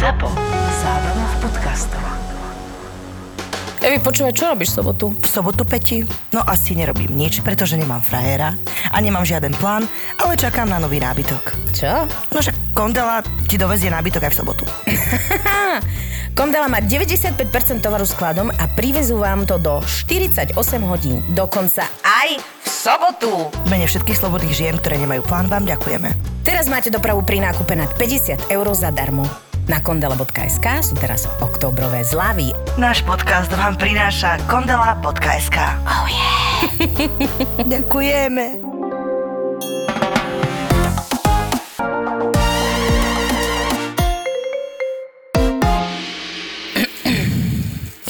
ZAPO. Zábrná v podcastov. Evi, počúvaj, čo robíš v sobotu? V sobotu, Peti? No asi nerobím nič, pretože nemám frajera a nemám žiaden plán, ale čakám na nový nábytok. Čo? No však Kondela ti dovezie nábytok aj v sobotu. Kondela má 95% tovaru skladom a privezú vám to do 48 hodín. Dokonca aj v sobotu. V mene všetkých slobodných žien, ktoré nemajú plán, vám ďakujeme. Teraz máte dopravu pri nákupe nad 50 eur zadarmo. Na kondela.sk sú teraz oktobrové zľavy. Náš podcast vám prináša kondela.sk. Oh yeah! Ďakujeme.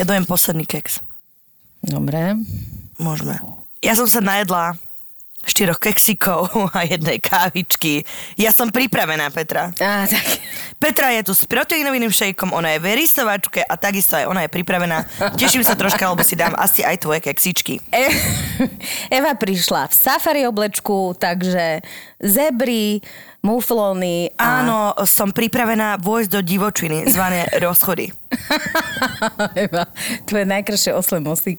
Ja dojem posledný keks. Dobre. Môžeme. Ja som sa najedla štyroch keksikov a jednej kávičky. Ja som pripravená, Petra. Á, tak. Petra je tu s proteínovým šejkom, ona je v rysovačke a takisto aj ona je pripravená. Teším sa troška, lebo si dám asi aj tvoje keksičky. E- Eva prišla v safari oblečku, takže zebry, muflóny a... Áno, som pripravená vojsť do divočiny, zvané rozchody. Eva, tvoje najkrajšie osle mosty.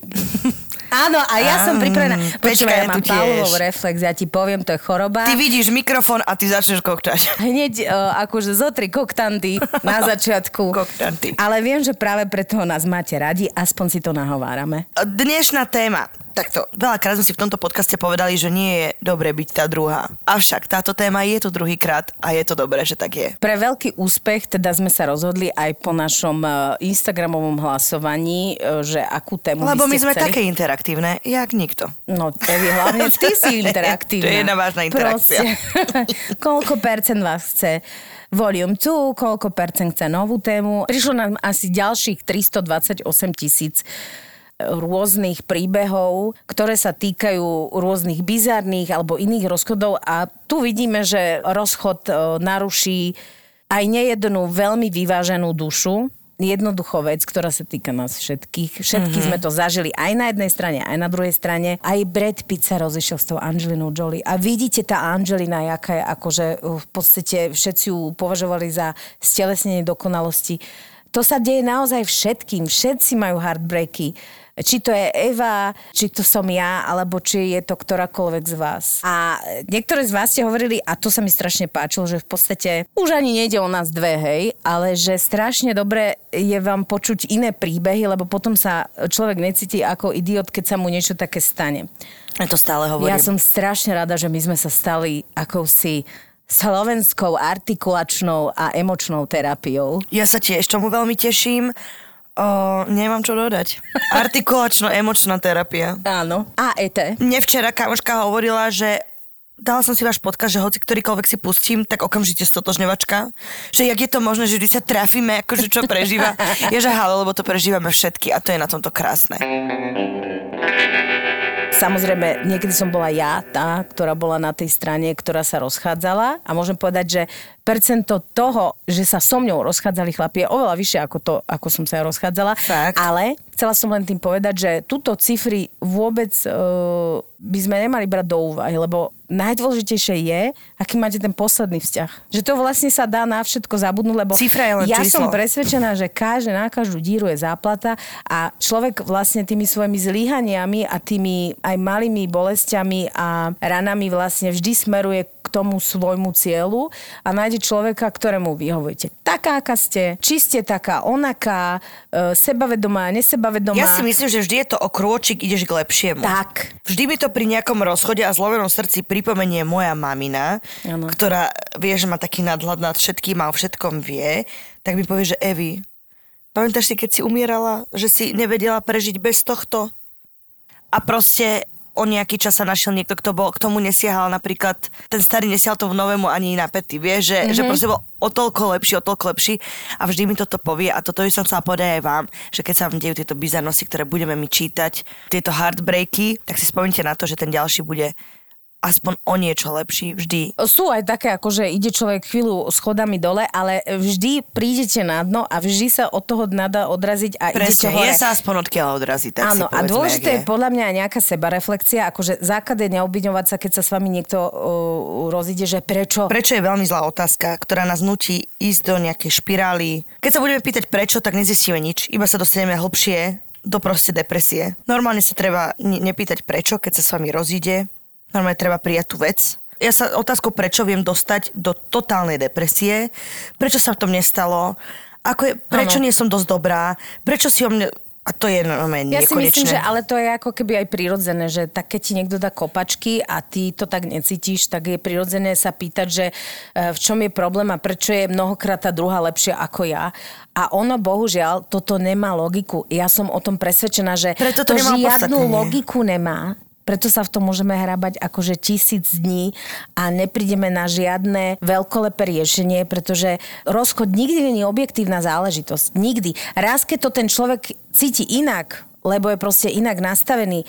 Áno, a ja som pripravená. Počúvaj, ja mám. Pavlovov reflex, ja ti poviem, to je choroba. Ty vidíš mikrofón a ty začneš koktať. Hneď uh, akože zo tri koktanty na začiatku. Koktanty. Ale viem, že práve preto nás máte radi, aspoň si to nahovárame. Dnešná téma. Takto, veľakrát sme si v tomto podcaste povedali, že nie je dobre byť tá druhá. Avšak táto téma je tu druhýkrát a je to dobré, že tak je. Pre veľký úspech teda sme sa rozhodli aj po našom uh, Instagramovom hlasovaní, uh, že akú tému Lebo my sme chceli. také interaktívne, jak nikto. No, Evi, hlavne ty si interaktívna. To je jedna vážna interakcia. Proste, koľko percent vás chce Volume 2, koľko percent chce novú tému. Prišlo nám asi ďalších 328 tisíc rôznych príbehov, ktoré sa týkajú rôznych bizarných alebo iných rozchodov a tu vidíme, že rozchod e, naruší aj nejednú veľmi vyváženú dušu, jednoducho vec, ktorá sa týka nás všetkých. Všetky mm-hmm. sme to zažili aj na jednej strane, aj na druhej strane. Aj Brad Pitt sa rozišiel s tou Angelinou Jolie. A vidíte tá Angelina, jaká je, akože uh, v podstate všetci ju považovali za stelesnenie dokonalosti. To sa deje naozaj všetkým. Všetci majú heartbreaky. Či to je Eva, či to som ja, alebo či je to ktorákoľvek z vás. A niektoré z vás ste hovorili, a to sa mi strašne páčilo, že v podstate už ani nejde o nás dve, hej, ale že strašne dobre je vám počuť iné príbehy, lebo potom sa človek necíti ako idiot, keď sa mu niečo také stane. Ja to stále hovorím. Ja som strašne rada, že my sme sa stali akousi slovenskou artikulačnou a emočnou terapiou. Ja sa tiež tomu veľmi teším. O, nemám čo dodať. Artikulačno-emočná terapia. Áno. A ET. Mne včera kamoška hovorila, že dala som si váš podcast, že hoci ktorýkoľvek si pustím, tak okamžite stotožňovačka. Že jak je to možné, že vždy sa trafíme, akože čo prežíva. Je, že halo, lebo to prežívame všetky a to je na tomto krásne. Samozrejme, niekedy som bola ja tá, ktorá bola na tej strane, ktorá sa rozchádzala a môžem povedať, že percento toho, že sa so mňou rozchádzali chlapi, je oveľa vyššie ako to, ako som sa ja rozchádzala. Fakt? Ale chcela som len tým povedať, že túto cifry vôbec uh, by sme nemali brať do úvahy, lebo najdôležitejšie je, aký máte ten posledný vzťah. Že to vlastne sa dá na všetko zabudnúť, lebo Cifra je len ja číslo. som presvedčená, že každé na každú díru je záplata a človek vlastne tými svojimi zlyhaniami a tými aj malými bolestiami a ranami vlastne vždy smeruje k tomu svojmu cieľu a nájde človeka, ktorému vyhovujete. Taká, aká ste, či ste taká, onaká, e, sebavedomá, nesebavedomá. Ja si myslím, že vždy je to o krôčik, ideš k lepšiemu. Tak. Vždy mi to pri nejakom rozchode a zlomenom srdci pripomenie moja mamina, Áno. ktorá vie, že má taký nadhľad nad všetkým a o všetkom vie, tak mi povie, že Evi, pamätáš si, keď si umierala, že si nevedela prežiť bez tohto? A proste o nejaký čas sa našiel niekto, kto bol, k tomu nesiahal napríklad, ten starý nesiahal tomu novému ani na pety, vie, že, mm-hmm. že proste bol o toľko lepší, o toľko lepší a vždy mi toto povie a toto by som chcela povedať aj vám, že keď sa vám dejú tieto bizarnosti, ktoré budeme mi čítať, tieto heartbreaky, tak si spomnite na to, že ten ďalší bude aspoň o niečo lepší vždy. Sú aj také, ako že ide človek chvíľu schodami dole, ale vždy prídete na dno a vždy sa od toho dna dá odraziť a idete Presne, hore. je sa aspoň odkiaľ odrazí, tak Áno, si a povedzme, dôležité jak je podľa mňa aj nejaká sebareflexia, akože základ je neobviňovať sa, keď sa s vami niekto uh, rozíde, že prečo. Prečo je veľmi zlá otázka, ktorá nás nutí ísť do nejakej špirály. Keď sa budeme pýtať prečo, tak nezistíme nič. Iba sa dostaneme hlbšie do proste depresie. Normálne sa treba ne- nepýtať prečo, keď sa s vami rozíde. Normálne treba prijať tú vec. Ja sa otázkou prečo viem dostať do totálnej depresie. Prečo sa v tom nestalo? Ako je, prečo Áno. nie som dosť dobrá? Prečo si o mne... A to je normálne Ja si myslím, že ale to je ako keby aj prirodzené, že tak keď ti niekto dá kopačky a ty to tak necítiš, tak je prirodzené sa pýtať, že e, v čom je problém a prečo je mnohokrát tá druhá lepšia ako ja. A ono, bohužiaľ, toto nemá logiku. Ja som o tom presvedčená, že Preto to to žiadnu logiku nemá. Preto sa v tom môžeme hrabať akože tisíc dní a neprídeme na žiadne veľkolepé riešenie, pretože rozchod nikdy nie je objektívna záležitosť. Nikdy. Raz, keď to ten človek cíti inak, lebo je proste inak nastavený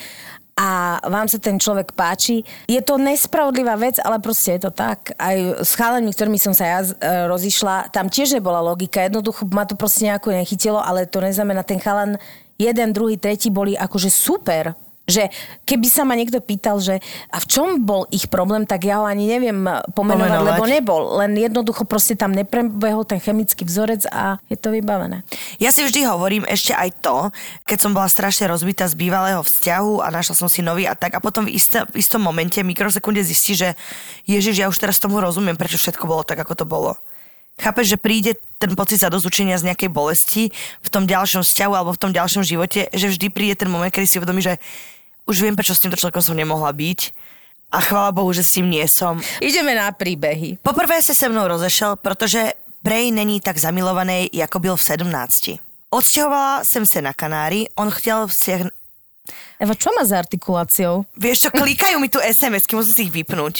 a vám sa ten človek páči. Je to nespravodlivá vec, ale proste je to tak. Aj s chalami, ktorými som sa ja e, rozišla, tam tiež nebola logika. Jednoducho ma to proste nejako nechytilo, ale to neznamená, ten chalan jeden, druhý, tretí boli akože super. Že keby sa ma niekto pýtal, že a v čom bol ich problém, tak ja ho ani neviem pomenovať, Pomenovať. lebo nebol. Len jednoducho proste tam neprebehol ten chemický vzorec a je to vybavené. Ja si vždy hovorím ešte aj to, keď som bola strašne rozbitá z bývalého vzťahu a našla som si nový a tak a potom v, isté, v istom momente, mikrosekunde zistí, že Ježiš, ja už teraz tomu rozumiem, prečo všetko bolo tak, ako to bolo. Chápeš, že príde ten pocit zadozučenia z nejakej bolesti v tom ďalšom vzťahu alebo v tom ďalšom živote, že vždy príde ten moment, kedy si uvedomí, že už viem, prečo s týmto človekom som nemohla byť a chvála Bohu, že s tým nie som. Ideme na príbehy. Poprvé sa se mnou rozešel, protože Prej není tak zamilovaný, jako byl v 17. Odstěhovala jsem se na Kanári, on chtěl vzťah... Eva, čo má za artikuláciou? Vieš čo, klikajú mi tu SMS-ky, musím si ich vypnúť.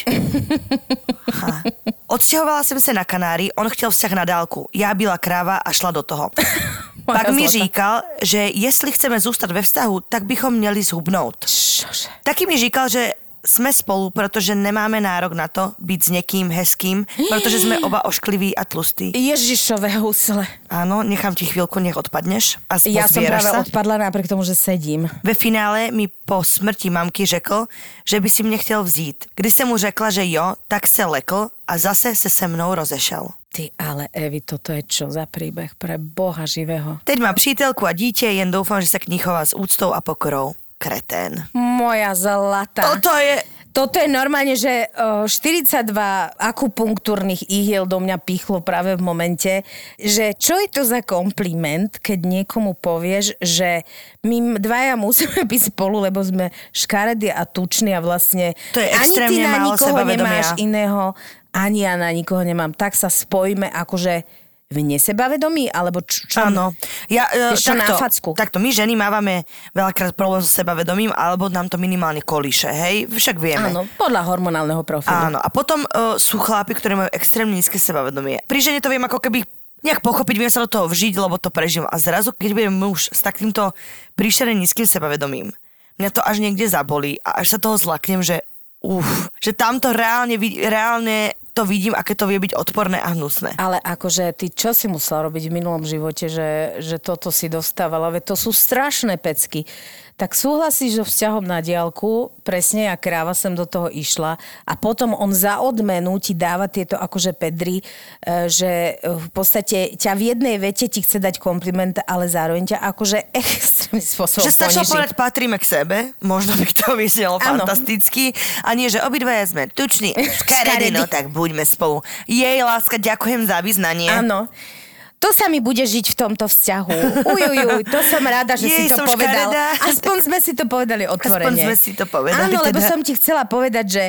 Ha. Odstěhovala jsem se na Kanári, on chtěl vzťah na dálku. Já byla kráva a šla do toho. Pak mi říkal, že jestli chceme zůstat ve vztahu, tak bychom měli zhubnout. Čože? Taky mi říkal, že jsme spolu, protože nemáme nárok na to být s někým hezkým, protože jsme oba oškliví a tlustí. Ježišové husle. Áno, nechám ti chvíľku, nech odpadneš a Ja som práve sa. odpadla napriek tomu, že sedím. Ve finále mi po smrti mamky řekl, že by si mě chtěl vzít. Když jsem mu řekla, že jo, tak se lekl a zase se se mnou rozešel. Ty ale, Evi, toto je čo za príbeh pre Boha živého? Teď má přítelku a dítě, jen doufám, že se k ní chová s úctou a pokorou. Kretén. Moja zlata. Toto je... Toto je normálne, že o, 42 akupunktúrnych ihiel do mňa pichlo práve v momente, že čo je to za kompliment, keď niekomu povieš, že my dvaja musíme byť spolu, lebo sme škaredí a tuční a vlastne To je ani ty na nikoho nemáš iného, ani ja na nikoho nemám. Tak sa spojíme akože v nesebavedomí, alebo čo? čo Áno. Ja, e, čo, na takto, facku. takto, my ženy mávame veľakrát problém so sebavedomím, alebo nám to minimálne kolíše, hej? Však vieme. Áno, podľa hormonálneho profilu. Áno, a potom uh, sú chlapi, ktorí majú extrémne nízke sebavedomie. Pri žene to viem ako keby nejak pochopiť, viem sa do toho vžiť, lebo to prežijem. A zrazu, keď budem muž s takýmto príšerne nízkym sebavedomím, mňa to až niekde zabolí a až sa toho zlaknem, že uf, že tamto reálne, vid- reálne to vidím, aké to vie byť odporné a hnusné. Ale akože ty čo si musela robiť v minulom živote, že, že toto si dostávala? Veď to sú strašné pecky. Tak súhlasíš so vzťahom na diálku, presne ja kráva sem do toho išla a potom on za odmenu ti dáva tieto akože pedry, e, že v podstate ťa v jednej vete ti chce dať kompliment, ale zároveň ťa akože extrémnym spôsobom Že stačilo povedať, patríme k sebe, možno by to vyznelo fantasticky, a nie, že obidvaja sme tuční, škaredí, Škaredí. no tak buďme spolu. Jej, láska, ďakujem za vyznanie. Áno. To sa mi bude žiť v tomto vzťahu. Ujujuj, to som rada, že Jej, si to povedal. škaredá. Aspoň sme si to povedali otvorene. sme si to povedali Áno, lebo teda. som ti chcela povedať, že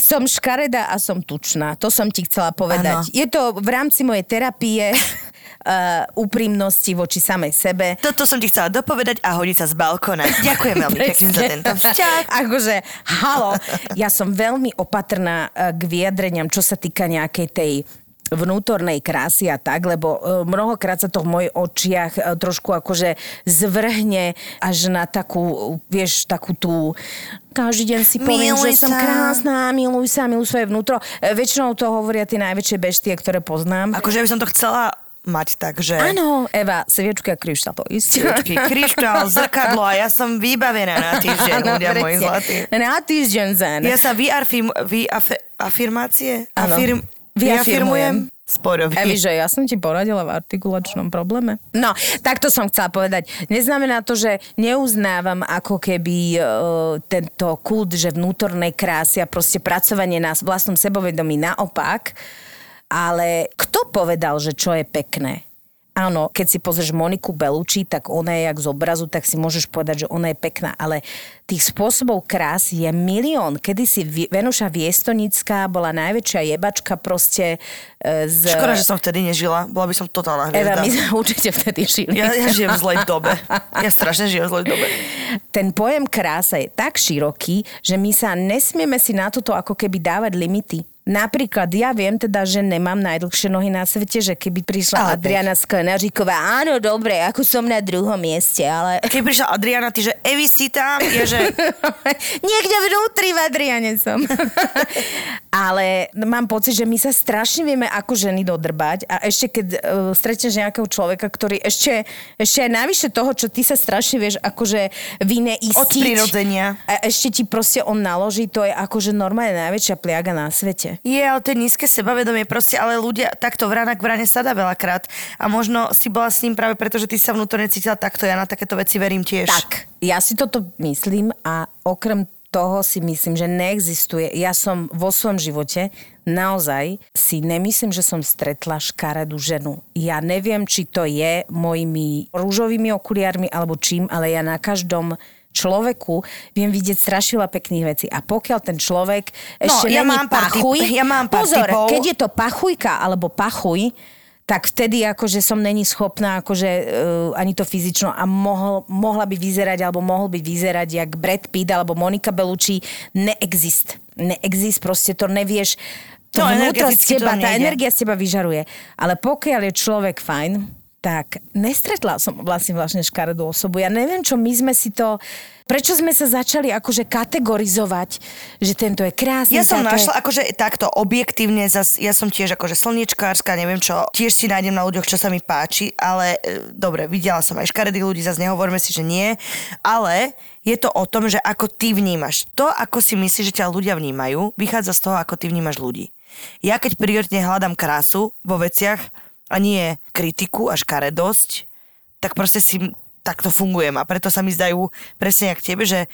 som škaredá a som tučná. To som ti chcela povedať. Áno. Je to v rámci mojej terapie uh, úprimnosti voči samej sebe. Toto som ti chcela dopovedať a hodiť sa z balkona. Ďakujem veľmi pekne za tento vzťah. akože, halo, ja som veľmi opatrná eh, k vyjadreniam, čo sa týka nejakej tej vnútornej krásy a tak, lebo e, mnohokrát sa to v mojich očiach e, trošku akože zvrhne až na takú, vieš, takú tú každý deň si poviem, Miluj že som sa. krásna, miluj sa, miluj svoje vnútro. E, Väčšinou to hovoria tie najväčšie beštie, ktoré poznám. Akože by som to chcela mať tak, že... Áno, Eva, sviečka, kryštál, to isté. Sviečky, kryštál, zrkadlo a ja som vybavená na týždeň, ľudia moji zlatí. Na týždeň zen. Ja sa vyarfim, vyafirmácie? Vyafirmujem? Sporovi. Evi, že ja som ti poradila v artikulačnom probléme. No, takto som chcela povedať. Neznamená to, že neuznávam ako keby e, tento kult, že vnútornej krásy a proste pracovanie na vlastnom sebovedomí naopak. Ale kto povedal, že čo je pekné? Áno, keď si pozrieš Moniku Bellucci, tak ona je jak z obrazu, tak si môžeš povedať, že ona je pekná, ale tých spôsobov krásy je milión. Kedy si Venuša Viestonická bola najväčšia jebačka proste e, z... Škoda, že som vtedy nežila. Bola by som totálna Eva, hviezda. my sme určite vtedy žili. Ja, ja žijem v zlej dobe. Ja strašne žijem v zlej dobe. Ten pojem krása je tak široký, že my sa nesmieme si na toto ako keby dávať limity. Napríklad ja viem teda, že nemám najdlhšie nohy na svete, že keby prišla Ale Adriana Sklenaříková, áno, dobre, ako som na druhom mieste, ale... Keď prišla Adriana, ty, že Evi si tam, je, že Niekde vnútri v Adriane som. Ale mám pocit, že my sa strašne vieme ako ženy dodrbať a ešte keď uh, stretneš nejakého človeka, ktorý ešte, ešte aj navyše toho, čo ty sa strašne vieš akože vyneistiť. Od prirodzenia. A ešte ti proste on naloží, to je akože normálne najväčšia pliaga na svete. Je, ale to je nízke sebavedomie proste, ale ľudia takto vrana k vrane sada veľakrát. A možno si bola s ním práve preto, že ty sa vnútorne cítila takto. Ja na takéto veci verím tiež. Tak, ja si toto myslím a okrem toho si myslím, že neexistuje. Ja som vo svojom živote naozaj si nemyslím, že som stretla škaredú ženu. Ja neviem, či to je mojimi rúžovými okuliarmi alebo čím, ale ja na každom človeku viem vidieť strašila pekných vecí. A pokiaľ ten človek ešte ja není mám pár typ- pachuj, ja mám pozor, typov. keď je to pachujka alebo pachuj, tak vtedy akože som není schopná akože uh, ani to fyzično a mohol, mohla by vyzerať alebo mohol by vyzerať jak Brad Pitt alebo Monika Bellucci. Neexist. Neexist, proste to nevieš. To No, z teba, tá energia z teba vyžaruje. Ale pokiaľ je človek fajn, tak nestretla som vlastne vlastne škaredú osobu. Ja neviem, čo my sme si to... Prečo sme sa začali akože kategorizovať, že tento je krásny, Ja som je- našla, akože takto objektívne, zas, ja som tiež akože slniečkárska, neviem čo, tiež si nájdem na ľuďoch, čo sa mi páči, ale e, dobre, videla som aj škaredých ľudí, zase nehovorme si, že nie, ale je to o tom, že ako ty vnímaš. To, ako si myslíš, že ťa ľudia vnímajú, vychádza z toho, ako ty vnímaš ľudí. Ja keď prioritne hľadám krásu vo veciach a nie kritiku a škaredosť, tak proste si takto fungujem a preto sa mi zdajú presne jak tebe, že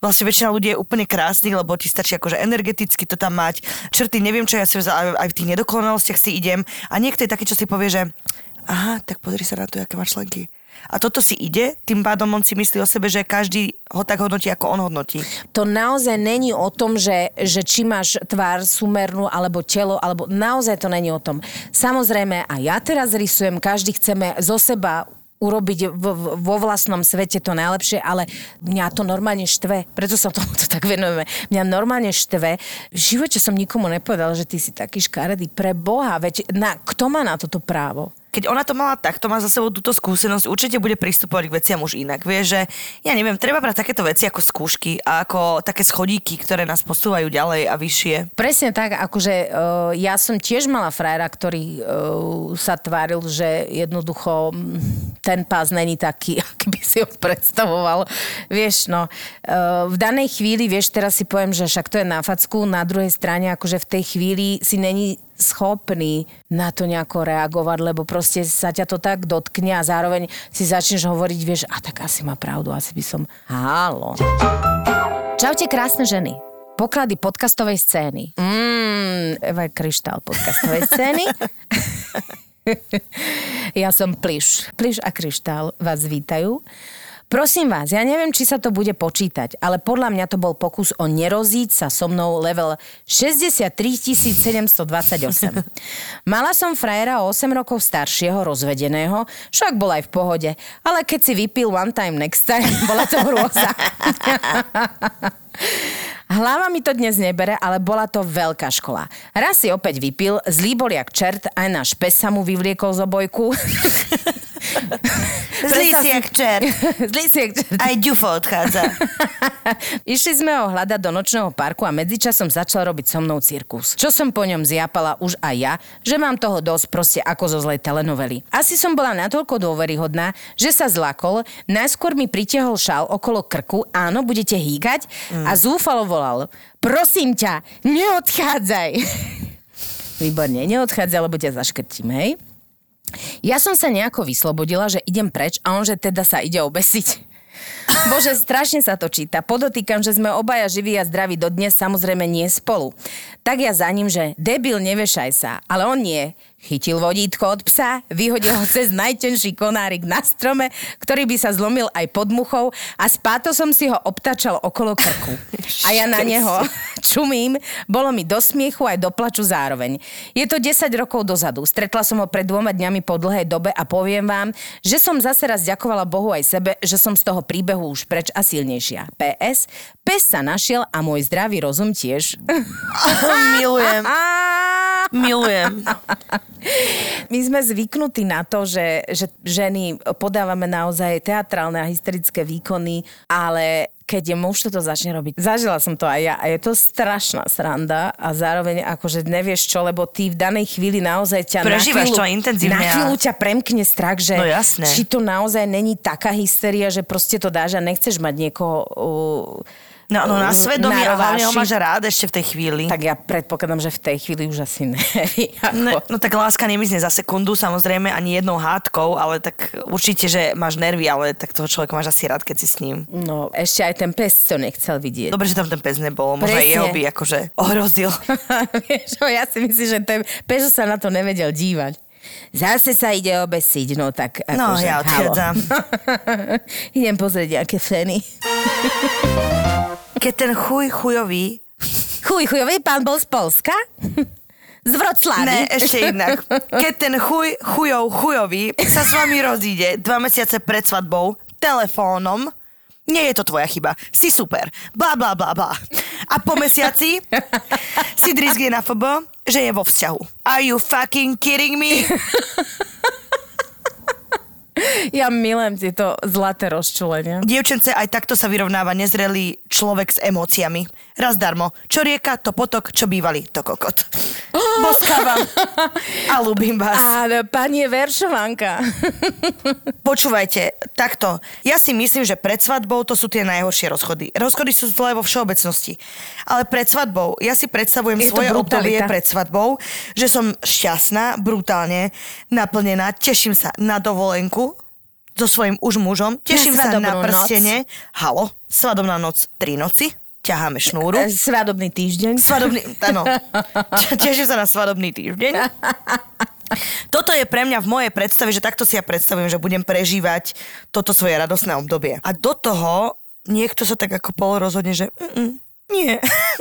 vlastne väčšina ľudí je úplne krásnych, lebo ti stačí akože energeticky to tam mať. Črty, neviem čo, ja si aj, aj v tých nedokonalostiach si idem a niekto je taký, čo si povie, že aha, tak pozri sa na to, aké má členky. A toto si ide, tým pádom on si myslí o sebe, že každý ho tak hodnotí, ako on hodnotí. to naozaj není o tom, že, že či máš tvár sumernú alebo telo, alebo naozaj to není o tom. Samozrejme, a ja teraz rysujem, každý chceme zo seba urobiť v, v, vo vlastnom svete to najlepšie, ale mňa to normálne štve. Preto sa tomuto tak venujeme. Mňa normálne štve. V živote som nikomu nepovedal, že ty si taký škaredý. Pre Boha, veď na, kto má na toto právo? Keď ona to mala takto, má za sebou túto skúsenosť, určite bude pristupovať k veciam už inak. Vieš, že ja neviem, treba brať takéto veci ako skúšky a ako také schodíky, ktoré nás posúvajú ďalej a vyššie. Presne tak, akože uh, ja som tiež mala frajera, ktorý uh, sa tváril, že jednoducho ten pás není taký, aký by si ho predstavoval. Vieš, no, uh, v danej chvíli, vieš, teraz si poviem, že však to je na facku, na druhej strane, akože v tej chvíli si není schopný na to nejako reagovať, lebo proste sa ťa to tak dotkne a zároveň si začneš hovoriť, vieš, a tak asi má pravdu, asi by som... Halo. Čaute, krásne ženy. Poklady podcastovej scény. Mm, Eva je kryštál podcastovej scény. ja som Pliš. Pliš a kryštál vás vítajú. Prosím vás, ja neviem, či sa to bude počítať, ale podľa mňa to bol pokus o nerozíť sa so mnou level 63 728. Mala som frajera o 8 rokov staršieho, rozvedeného, však bol aj v pohode, ale keď si vypil one time next time, bola to hrôza. Hlava mi to dnes nebere, ale bola to veľká škola. Raz si opäť vypil, zlý bol jak čert, aj náš pes sa mu vyvliekol z obojku. Zlý si jak čert. Zlý si jak čert. Aj ďufo odchádza. Išli sme ho hľadať do nočného parku a medzičasom začal robiť so mnou cirkus. Čo som po ňom zjapala už aj ja, že mám toho dosť proste ako zo zlej telenovely. Asi som bola natoľko dôveryhodná, že sa zlakol, najskôr mi pritiahol šál okolo krku, áno, budete hýkať a zúfalo volal, prosím ťa, neodchádzaj. Výborne, neodchádzaj, lebo ťa zaškrtím, hej? Ja som sa nejako vyslobodila, že idem preč a on, že teda sa ide obesiť. Bože, strašne sa to číta. Podotýkam, že sme obaja živí a zdraví dodnes, samozrejme nie spolu. Tak ja za ním, že debil, nevešaj sa. Ale on nie. Chytil vodítko od psa, vyhodil ho cez najtenší konárik na strome, ktorý by sa zlomil aj pod muchou a s pátosom si ho obtačal okolo krku. A ja na neho čumím, bolo mi do smiechu aj do plaču zároveň. Je to 10 rokov dozadu. Stretla som ho pred dvoma dňami po dlhej dobe a poviem vám, že som zase raz ďakovala Bohu aj sebe, že som z toho príbehu už preč a silnejšia. PS, pes sa našiel a môj zdravý rozum tiež. Milujem. Milujem. My sme zvyknutí na to, že, že ženy podávame naozaj teatrálne a hysterické výkony, ale keď je muž toto začne robiť. Zažila som to aj ja a je to strašná sranda a zároveň akože nevieš čo, lebo ty v danej chvíli naozaj ťa Prežívaš na chvíľu, to intenzívne Na chvíľu ťa premkne strach, že No jasné. či to naozaj není taká hysteria, že proste to dáš a nechceš mať niekoho uh, No, no na svedomí a hlavne ho máš rád ešte v tej chvíli. Tak ja predpokladám, že v tej chvíli už asi ne. Ne, no tak láska nemizne za sekundu, samozrejme ani jednou hádkou, ale tak určite, že máš nervy, ale tak toho človeka máš asi rád, keď si s ním. No, ešte aj ten pes to nechcel vidieť. Dobre, že tam ten pes nebol, možno aj jeho by akože ohrozil. Vieš, ja si myslím, že ten pes sa na to nevedel dívať. Zase sa ide obesiť, no tak No, akože, ja halo. odchádzam. Idem pozrieť nejaké feny. Keď ten chuj chujový, Chuj, chujový pán bol z Polska? Z Vroclavy. ne, ešte inak, keď ten chuj chujov chujový sa s vami rozíde dva mesiace pred svadbou telefónom, nie je to tvoja chyba, si super, bla bla bla bla. A po mesiaci si drizgie na FB, že je vo vzťahu. Are you fucking kidding me? Ja milujem tieto zlaté rozčulenia. Dievčence, aj takto sa vyrovnáva nezrelý človek s emóciami. Raz darmo. Čo rieka, to potok, čo bývalý, to kokot. Boskávam a ľúbim vás. Áno, pani veršovanka. Počúvajte, takto. Ja si myslím, že pred svadbou to sú tie najhoršie rozchody. Rozchody sú zlé vo všeobecnosti. Ale pred svadbou, ja si predstavujem Je svoje obdobie pred svadbou, že som šťastná, brutálne, naplnená, teším sa na dovolenku so svojím už mužom, teším sa na svadobnú noc. Halo, svadobná noc, tri noci, ťaháme šnúru. E, Svadobný týždeň. Svadobný, áno. Teším sa na svadobný týždeň. Toto je pre mňa v mojej predstave, že takto si ja predstavujem, že budem prežívať toto svoje radosné obdobie. A do toho niekto sa tak ako pol rozhodne, že nie,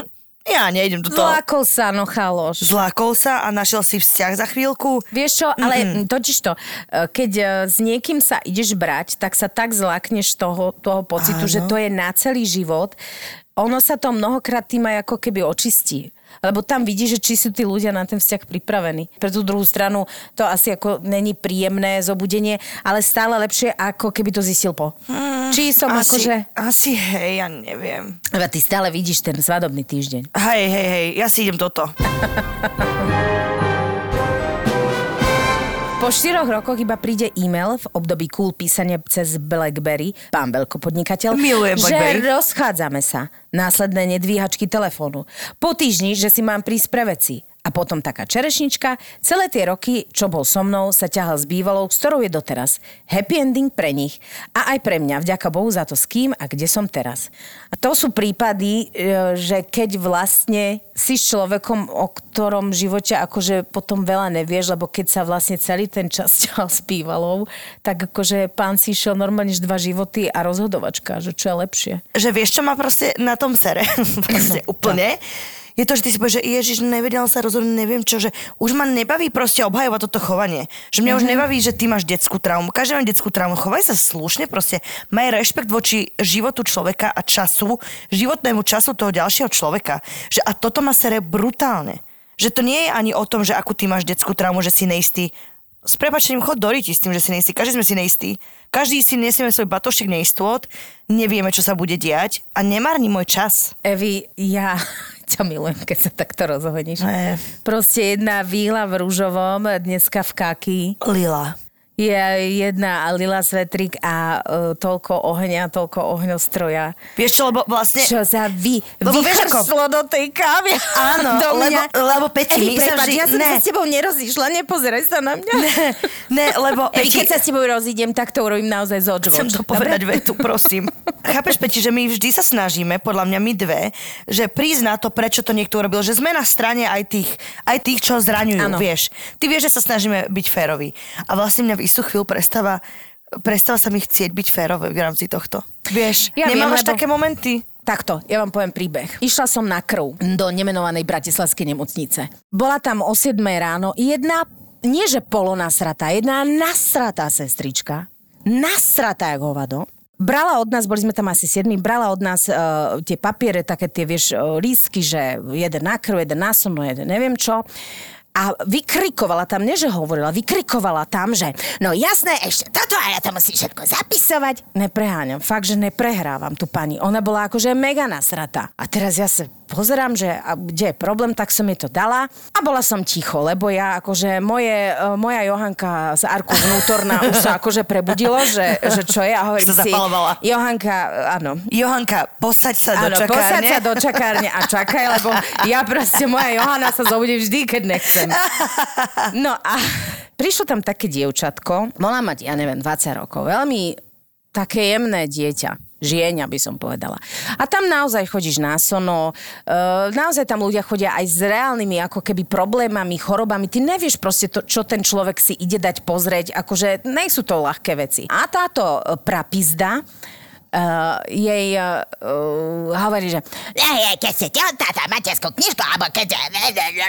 ja nejdem do toho. Zlákol sa, no chaloš. Zlákol sa a našiel si vzťah za chvíľku. Vieš čo, ale mm totiž to, e, keď e, s niekým sa ideš brať, tak sa tak zlákneš toho, toho pocitu, Áno. že to je na celý život. Ono sa to mnohokrát tým aj ako keby očistí. Lebo tam vidíš, že či sú tí ľudia na ten vzťah pripravení. Pre tú druhú stranu to asi ako není príjemné zobudenie, ale stále lepšie, ako keby to zistil po. Či som asi, akože... Asi hej, ja neviem. Lebo ty stále vidíš ten svadobný týždeň. Hej, hej, hej, ja si idem toto. Po štyroch rokoch iba príde e-mail v období cool písania cez BlackBerry, pán veľkopodnikateľ, Milujem že BlackBerry. rozchádzame sa. Následné nedvíhačky telefónu. Po týždni, že si mám prísť pre veci. A potom taká čerešnička. Celé tie roky, čo bol so mnou, sa ťahal s bývalou, s ktorou je doteraz. Happy ending pre nich. A aj pre mňa. Vďaka Bohu za to, s kým a kde som teraz. A to sú prípady, e, že keď vlastne si s človekom, o ktorom živote akože potom veľa nevieš, lebo keď sa vlastne celý ten čas ťahal s bývalou, tak akože pán si išiel normálne dva životy a rozhodovačka, že čo je lepšie. že vieš, čo ma proste na tom sere? proste úplne. Je to, že ty si povieš, že Ježiš, nevedela sa rozhodnúť, neviem čo, že už ma nebaví proste obhajovať toto chovanie. Že mňa mm-hmm. už nebaví, že ty máš detskú traumu. Každý má detskú traumu. Chovaj sa slušne, proste maj rešpekt voči životu človeka a času, životnému času toho ďalšieho človeka. Že, a toto ma sere brutálne. Že to nie je ani o tom, že akú ty máš detskú traumu, že si neistý. S prepačením chod do s tým, že si neistý. Každý sme si neistí. Každý si nesieme svoj batošek neistôt, nevieme, čo sa bude diať a nemárni môj čas. Evi, ja ťa milujem, keď sa takto rozhodneš. Ne. Proste jedna víla v rúžovom, dneska v kaki. Lila. Je jedna lila svetrik a uh, toľko ohňa, toľko ohňostroja. Vieš čo, lebo vlastne... Čo sa vy, Lebo vieš do tej kávy. Áno, do lebo, mňa. lebo Peti, my sa vždy... ja som ne, sa s tebou nerozíšla, nepozeraj sa na mňa. ne, ne, lebo Peti, keď sa s tebou rozídem, tak to urobím naozaj z očvoč. chcem to povedať vetu, prosím. Chápeš, Peti, že my vždy sa snažíme, podľa mňa my dve, že na to, prečo to niekto urobil, že sme na strane aj tých, aj tých čo zraňujú, Áno. vieš. Ty vieš, že sa snažíme byť féroví. A vlastne mňa istú chvíľu prestáva, prestáva sa mi chcieť byť férový v rámci tohto. Vieš, Ja viem, nemáš lebo- také momenty? Takto, ja vám poviem príbeh. Išla som na krv do nemenovanej bratislavskej nemocnice. Bola tam o 7 ráno jedna, nie že polonasratá, jedna nasratá sestrička. Nasratá jak hovado. Brala od nás, boli sme tam asi siedmi, brala od nás uh, tie papiere, také tie, vieš, uh, lístky, že jeden na krv, jeden na sono, jeden neviem čo. A vykrikovala tam, nie že hovorila, vykrikovala tam, že no jasné, ešte toto a ja to musím všetko zapisovať. Nepreháňam, fakt, že neprehrávam tu pani. Ona bola akože mega nasratá. A teraz ja sa pozerám, že a kde je problém, tak som jej to dala a bola som ticho, lebo ja akože moje, e, moja Johanka z Arku vnútorná už sa akože prebudilo, že, že čo je a hovorím si, zapalovala. Johanka, áno, Johanka, posaď sa do Áno, posaď čakárne. sa do čakárne a čakaj, lebo ja proste, moja Johana sa zobudí vždy, keď nechcem. No a prišlo tam také dievčatko, mohla mať, ja neviem, 20 rokov, veľmi také jemné dieťa. Žieňa by som povedala. A tam naozaj chodíš na sono, e, naozaj tam ľudia chodia aj s reálnymi ako keby problémami, chorobami. Ty nevieš proste, to, čo ten človek si ide dať pozrieť, akože nejsú to ľahké veci. A táto e, prapizda, uh, jej uh, hovorí, že "Ej, keď ste tehotná, tá materskú knižku, alebo keď...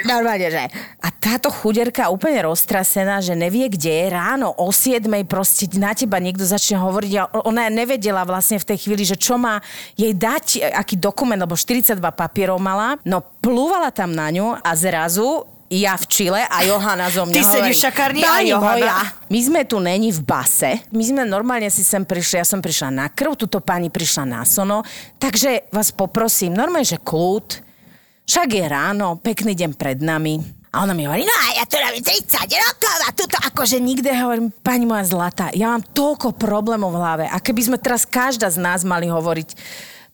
Normálne, že... A táto chuderka úplne roztrasená, že nevie, kde je. Ráno o 7 proste na teba niekto začne hovoriť a ona nevedela vlastne v tej chvíli, že čo má jej dať, aký dokument, lebo 42 papierov mala, no plúvala tam na ňu a zrazu ja v Čile a Johana zo mňa Ty sedíš v šakárni a "Pani Johana?" moja, my sme tu není v base. My sme normálne si sem prišli, ja som prišla na krv, tuto pani prišla na sono. Takže vás poprosím, normálne, že kľud. Však je ráno, pekný deň pred nami. A ona mi hovorí, no a ja tu robím 30 rokov a tuto akože nikde hovorím, pani moja zlatá, ja mám toľko problémov v hlave. A keby sme teraz každá z nás mali hovoriť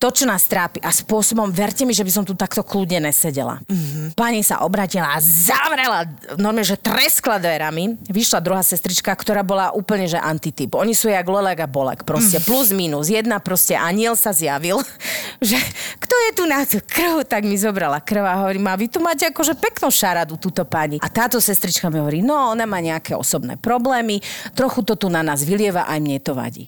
to, čo nás trápi a spôsobom, verte mi, že by som tu takto kľudne nesedela. Mm-hmm. Pani sa obratila a zavrela, normálne, že treskla dverami. Vyšla druhá sestrička, ktorá bola úplne, že antityp. Oni sú jak Lolek a Bolek, proste plus minus. Jedna proste aniel sa zjavil, že kto je tu na tú krv, tak mi zobrala krv a hovorím, a vy tu máte akože peknú šaradu, túto pani. A táto sestrička mi hovorí, no ona má nejaké osobné problémy, trochu to tu na nás vylieva, aj mne to vadí.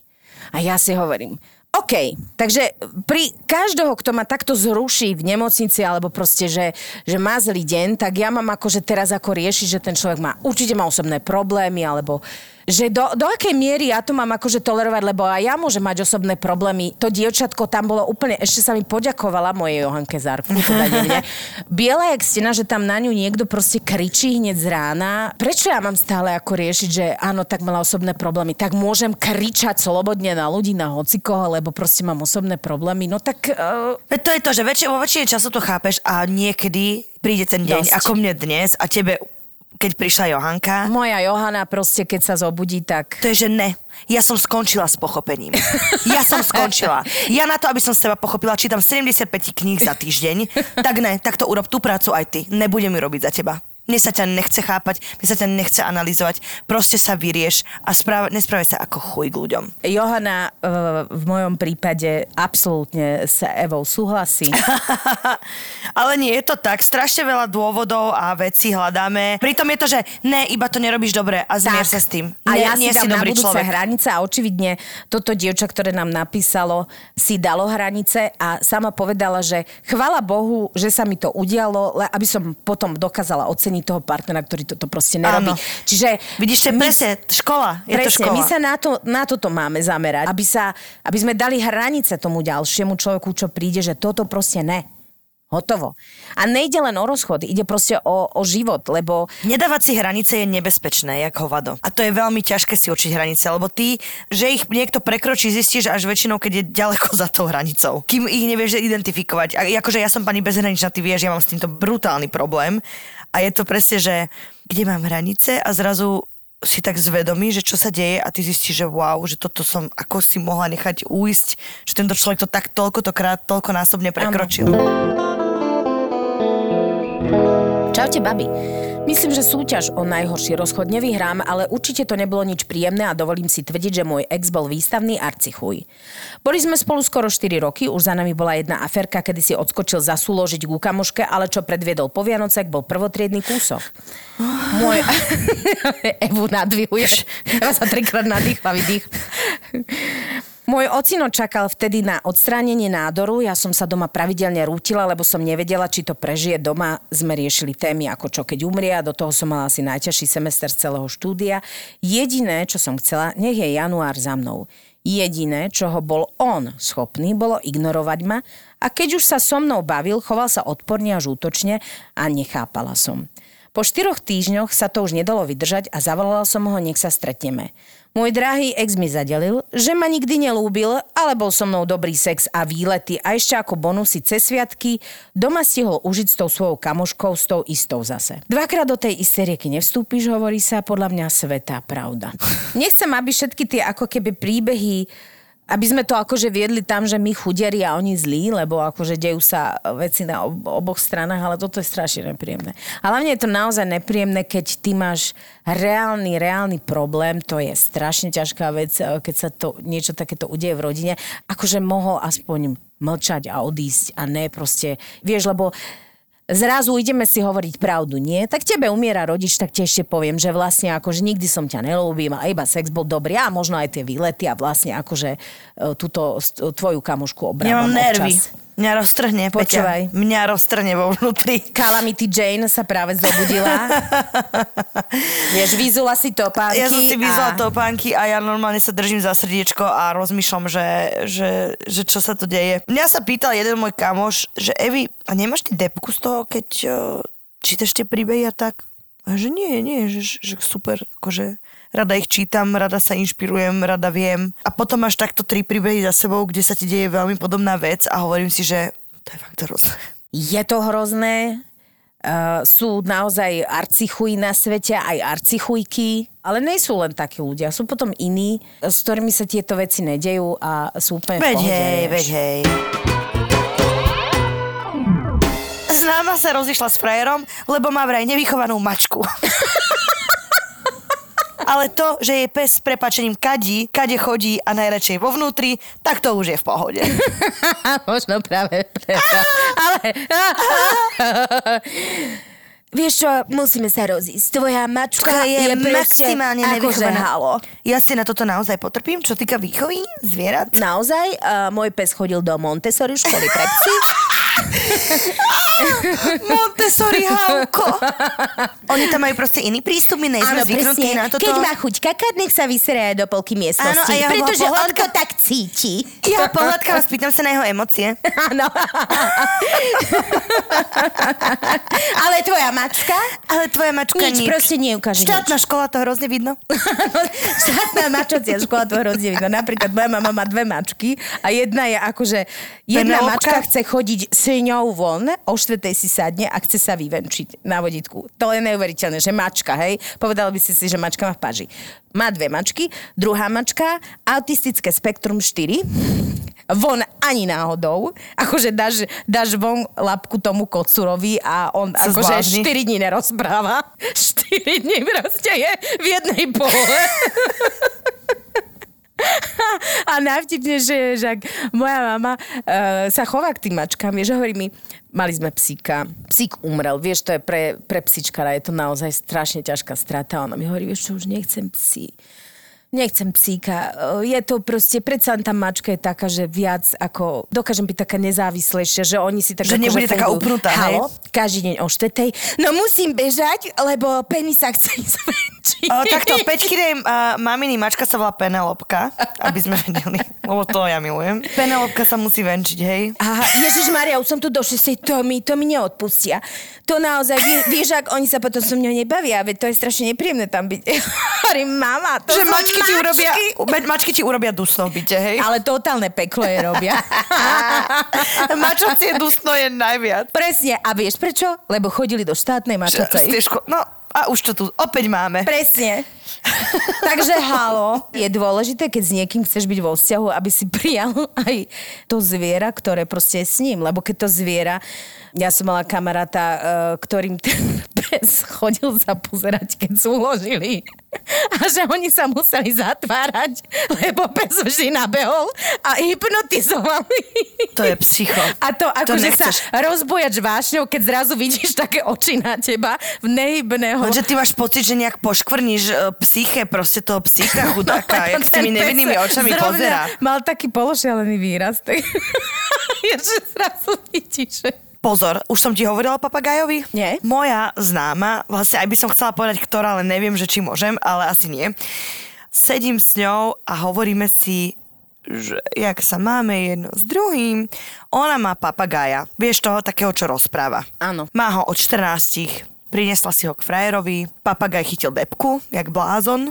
A ja si hovorím, OK, takže pri každého, kto ma takto zruší v nemocnici, alebo proste, že, že má zlý deň, tak ja mám akože teraz ako riešiť, že ten človek má, určite má osobné problémy, alebo že do, do akej miery ja to mám akože tolerovať, lebo aj ja môžem mať osobné problémy. To dievčatko tam bolo úplne, ešte sa mi poďakovala mojej Johanke Zárku, teda nie. Biela jak stena, že tam na ňu niekto proste kričí hneď z rána. Prečo ja mám stále ako riešiť, že áno, tak mala osobné problémy, tak môžem kričať slobodne na ľudí, na hocikoho, lebo proste mám osobné problémy. No tak... Uh, To je to, že väčšie, vo väčšine času to chápeš a niekedy príde ten deň, Dosť. ako mne dnes a tebe, keď prišla Johanka, moja Johana proste, keď sa zobudí, tak... to je, že ne. Ja som skončila s pochopením. Ja som skončila. Ja na to, aby som z teba pochopila, čítam 75 kníh za týždeň, tak ne, tak to urob tú prácu aj ty. Nebudem ju robiť za teba. Mne sa ťa nechce chápať, mne sa ťa nechce analyzovať. Proste sa vyrieš a správ, nesprávaj sa ako chuj k ľuďom. Johana e, v mojom prípade absolútne s Evou súhlasí. Ale nie je to tak. Strašne veľa dôvodov a vecí hľadáme. Pritom je to, že ne, iba to nerobíš dobre a zmier sa s tým. A nie, ja nie si si dám na dobrý budúce človek. hranice a očividne toto dievča, ktoré nám napísalo, si dalo hranice a sama povedala, že chvala Bohu, že sa mi to udialo, aby som potom dokázala oceniť toho partnera, ktorý toto proste nerobí. Áno. Čiže Vidíš, to je presne škola. Je to Presne, škola. my sa na, to, na toto máme zamerať, aby, sa, aby sme dali hranice tomu ďalšiemu človeku, čo príde, že toto proste ne. Hotovo. A nejde len o rozchod, ide proste o, o život, lebo Nedávať si hranice je nebezpečné, jak hovado. A to je veľmi ťažké si určiť hranice, lebo ty, že ich niekto prekročí, zistíš až väčšinou, keď je ďaleko za tou hranicou. Kým ich nevieš identifikovať. A akože ja som pani bezhraničná, ty vieš, ja mám s týmto brutálny problém. A je to presne, že kde mám hranice a zrazu si tak zvedomí, že čo sa deje a ty zistíš, že wow, že toto som ako si mohla nechať uísť, že tento človek to tak toľko to krát, toľko násobne prekročil. Čaute, babi. Myslím, že súťaž o najhorší rozchod nevyhrám, ale určite to nebolo nič príjemné a dovolím si tvrdiť, že môj ex bol výstavný arcichuj. Boli sme spolu skoro 4 roky, už za nami bola jedna aferka, kedy si odskočil zasúložiť ku kamoške, ale čo predviedol po Vianocek, bol prvotriedný kúsok. Môj... Evu nadvihuješ. Eva sa trikrát nadýchla, vydých. Môj ocino čakal vtedy na odstránenie nádoru, ja som sa doma pravidelne rútila, lebo som nevedela, či to prežije doma. Sme riešili témy ako čo keď umrie a do toho som mala asi najťažší semester z celého štúdia. Jediné, čo som chcela, nech je január za mnou. Jediné, čoho bol on schopný, bolo ignorovať ma a keď už sa so mnou bavil, choval sa odporne až útočne a nechápala som. Po štyroch týždňoch sa to už nedalo vydržať a zavolala som ho, nech sa stretneme. Môj drahý ex mi zadelil, že ma nikdy nelúbil, ale bol so mnou dobrý sex a výlety a ešte ako bonusy cez sviatky doma stihol užiť s tou svojou kamoškou, s tou istou zase. Dvakrát do tej istej rieky nevstúpiš, hovorí sa, podľa mňa svetá pravda. Nechcem, aby všetky tie ako keby príbehy aby sme to akože viedli tam, že my chudieri a oni zlí, lebo akože dejú sa veci na ob- oboch stranách, ale toto je strašne nepríjemné. A hlavne je to naozaj nepríjemné, keď ty máš reálny, reálny problém, to je strašne ťažká vec, eh, keď sa to niečo takéto udeje v rodine, akože mohol aspoň mlčať a odísť a ne proste, vieš, lebo zrazu ideme si hovoriť pravdu, nie? Tak tebe umiera rodič, tak ti ešte poviem, že vlastne akože nikdy som ťa nelúbil a iba sex bol dobrý a možno aj tie výlety a vlastne akože e, túto s- tvoju kamošku obrávam mám nervy. občas. Mňa roztrhne, Počúvaj. Peťa. Mňa roztrhne vo vnútri. Calamity Jane sa práve zobudila. Vieš, vyzula si topánky. Ja som si vyzvala a... topánky a ja normálne sa držím za srdiečko a rozmýšľam, že, že, že čo sa tu deje. Mňa sa pýtal jeden môj kamoš, že Evi, a nemáš ty depku z toho, keď uh, čítaš tie príbehy a tak? A že nie, nie, že, že super, akože rada ich čítam, rada sa inšpirujem, rada viem. A potom máš takto tri príbehy za sebou, kde sa ti deje veľmi podobná vec a hovorím si, že to je fakt hrozné. Je to hrozné. Uh, sú naozaj arcichuji na svete, aj arcichujky, ale nie sú len takí ľudia. Sú potom iní, s ktorými sa tieto veci nedejú a sú úplne Veď hej, veď hej. Známa sa rozišla s frajerom, lebo má vraj nevychovanú mačku. Ale to, že jej pes s prepačením kadí, kade chodí a najradšej vo vnútri, tak to už je v pohode. Možno práve preto. Ale... Vieš čo, musíme sa rozísť. Tvoja mačka je, je, maximálne nevychovaná. halo. Ja si na toto naozaj potrpím, čo týka výchovy zvierat. Naozaj, uh, môj pes chodil do Montessori školy pre psy. Montessori Hauko. Oni tam majú proste iný prístup, my nejsme zvyknutí na toto. Keď má chuť kakať, nech sa vyserie do polky miestnosti. Áno, a ja pretože on pohľadka- to tak cíti. Ja pohľadkám a spýtam sa na jeho emócie. Áno. Ale tvoja mačka? Ale tvoja mačka Nič, nič. proste neukáže Štátna škola, to hrozne vidno. Štátna mačacia škola to hrozne vidno. Napríklad moja mama má dve mačky a jedna je akože, jedna mačka chce chodiť s ňou von, o štvrtej si sadne a chce sa vyvenčiť na vodítku. To je neuveriteľné, že mačka, hej. Povedal by si si, že mačka má v paži. Má dve mačky, druhá mačka, autistické spektrum 4, von ani náhodou. Akože dáš, dáš von lapku tomu kocurovi a on Sa akože zblázni. 4 dní nerozpráva. 4 dní proste je v jednej pole. A najvtipnejšie je, že ak moja mama uh, sa chová k tým mačkám, vieš, hovorí mi, mali sme psíka, psík umrel, vieš, to je pre, pre psíčkara, je to naozaj strašne ťažká strata. Ona mi hovorí, vieš čo, už nechcem psí. Nechcem psíka. Je to proste, predsa tá mačka je taká, že viac ako, dokážem byť taká nezávislejšia, že oni si tak Že akože nebude taká upnutá, hej? Halo, každý deň o štetej. No musím bežať, lebo Penny sa chce ísť venčiť. O, takto, Peťkinej uh, maminy mačka sa volá Penelopka, aby sme vedeli, lebo to ja milujem. Penelopka sa musí venčiť, hej. Aha, Ježiš Maria, už som tu do 6, to mi, to mi neodpustia. To naozaj, vie, vieš, ak oni sa potom so mňou nebavia, veď to je strašne nepríjemné tam byť. Hovorím, mama, to že sú mačky, ti urobia, ma- mačky ti urobia dusno v byte, hej. Ale totálne peklo je robia. Mačacie dusno je najviac. Presne, a vieš prečo? Lebo chodili do štátnej mačacej. Stiežko, no a už to tu opäť máme. Presne. Takže halo, je dôležité, keď s niekým chceš byť vo vzťahu, aby si prijal aj to zviera, ktoré proste je s ním. Lebo keď to zviera, ja som mala kamaráta, eh, ktorým ten pes chodil sa pozerať, keď súložili. A že oni sa museli zatvárať, lebo pes vždy nabehol a hypnotizovali. To je psycho. A to akože sa rozbojač vášňou, keď zrazu vidíš také oči na teba v nehybného. Lenže ty máš pocit, že nejak poškvrníš e, psyché proste toho psíka chudáka, jak s tými nevinnými očami pozera. Mal taký pološialený výraz. Tak... je, že zrazu vidíš. Pozor, už som ti hovorila o papagajovi? Nie. Moja známa, vlastne aj by som chcela povedať, ktorá, ale neviem, že či môžem, ale asi nie. Sedím s ňou a hovoríme si, že jak sa máme jedno s druhým. Ona má papagája, vieš toho takého, čo rozpráva. Áno. Má ho od 14 priniesla si ho k frajerovi, papagaj chytil depku, jak blázon,